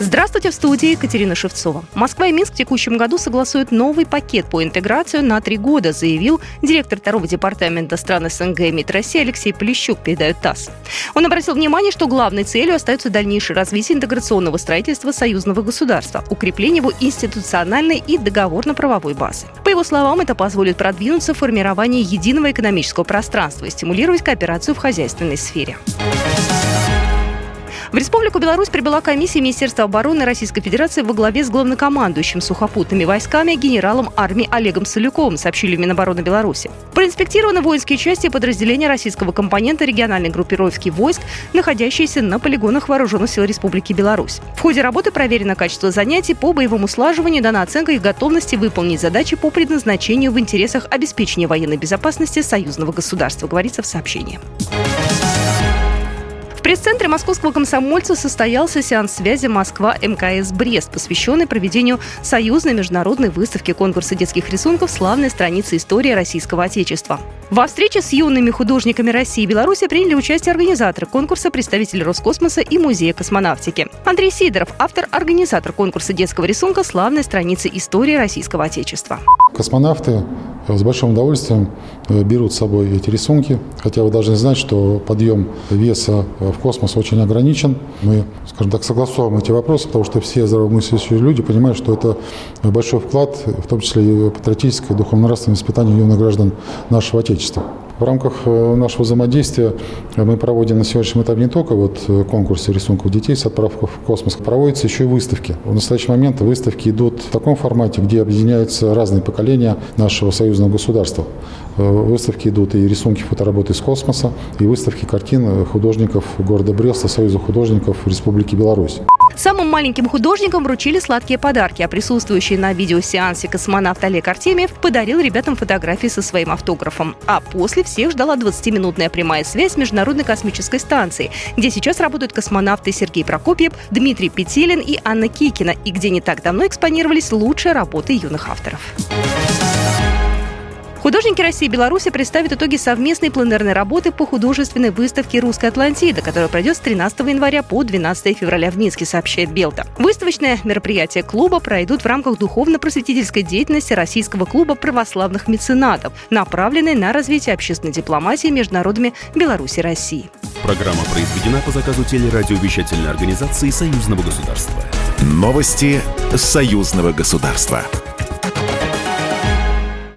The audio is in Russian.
Здравствуйте, в студии Екатерина Шевцова. Москва и Минск в текущем году согласуют новый пакет по интеграцию на три года, заявил директор второго департамента стран СНГ МИД России Алексей Полищук, передает ТАСС. Он обратил внимание, что главной целью остается дальнейшее развитие интеграционного строительства союзного государства, укрепление его институциональной и договорно-правовой базы. По его словам, это позволит продвинуться в формировании единого экономического пространства и стимулировать кооперацию в хозяйственной сфере. В Республику Беларусь прибыла комиссия Министерства обороны Российской Федерации во главе с главнокомандующим сухопутными войсками генералом армии Олегом Солюковым, сообщили в Минобороны Беларуси. Проинспектированы воинские части и подразделения российского компонента региональной группировки войск, находящиеся на полигонах Вооруженных сил Республики Беларусь. В ходе работы проверено качество занятий по боевому слаживанию, дана оценка их готовности выполнить задачи по предназначению в интересах обеспечения военной безопасности союзного государства, говорится в сообщении пресс-центре московского комсомольца состоялся сеанс связи Москва-МКС Брест, посвященный проведению союзной международной выставки конкурса детских рисунков «Славная страница истории российского Отечества». Во встрече с юными художниками России и Беларуси приняли участие организаторы конкурса, представители Роскосмоса и Музея космонавтики. Андрей Сидоров, автор-организатор конкурса детского рисунка «Славная страница истории российского Отечества». Космонавты с большим удовольствием э, берут с собой эти рисунки, хотя вы должны знать, что подъем веса в космос очень ограничен. Мы, скажем так, согласовываем эти вопросы, потому что все здравомыслящие люди понимают, что это большой вклад, в том числе и патриотическое, духовно-нравственное воспитание юных граждан нашего Отечества. В рамках э, нашего взаимодействия мы проводим на сегодняшнем этапе не только вот э, конкурсы рисунков детей с отправкой в космос, проводятся еще и выставки. В настоящий момент выставки идут в таком формате, где объединяются разные поколения нашего союзного государства. Э, выставки идут и рисунки фотоработы из космоса, и выставки картин художников города Бреста, Союза художников Республики Беларусь. Самым маленьким художникам вручили сладкие подарки, а присутствующий на видеосеансе космонавт Олег Артемьев подарил ребятам фотографии со своим автографом. А после всех ждала 20-минутная прямая связь с Международной космической станцией, где сейчас работают космонавты Сергей Прокопьев, Дмитрий Петелин и Анна Кикина, и где не так давно экспонировались лучшие работы юных авторов. Художники России и Беларуси представят итоги совместной пленерной работы по художественной выставке «Русская Атлантида», которая пройдет с 13 января по 12 февраля в Минске, сообщает Белта. Выставочное мероприятие клуба пройдут в рамках духовно-просветительской деятельности Российского клуба православных меценатов, направленной на развитие общественной дипломатии между народами Беларуси и России. Программа произведена по заказу телерадиовещательной организации Союзного государства. Новости Союзного государства.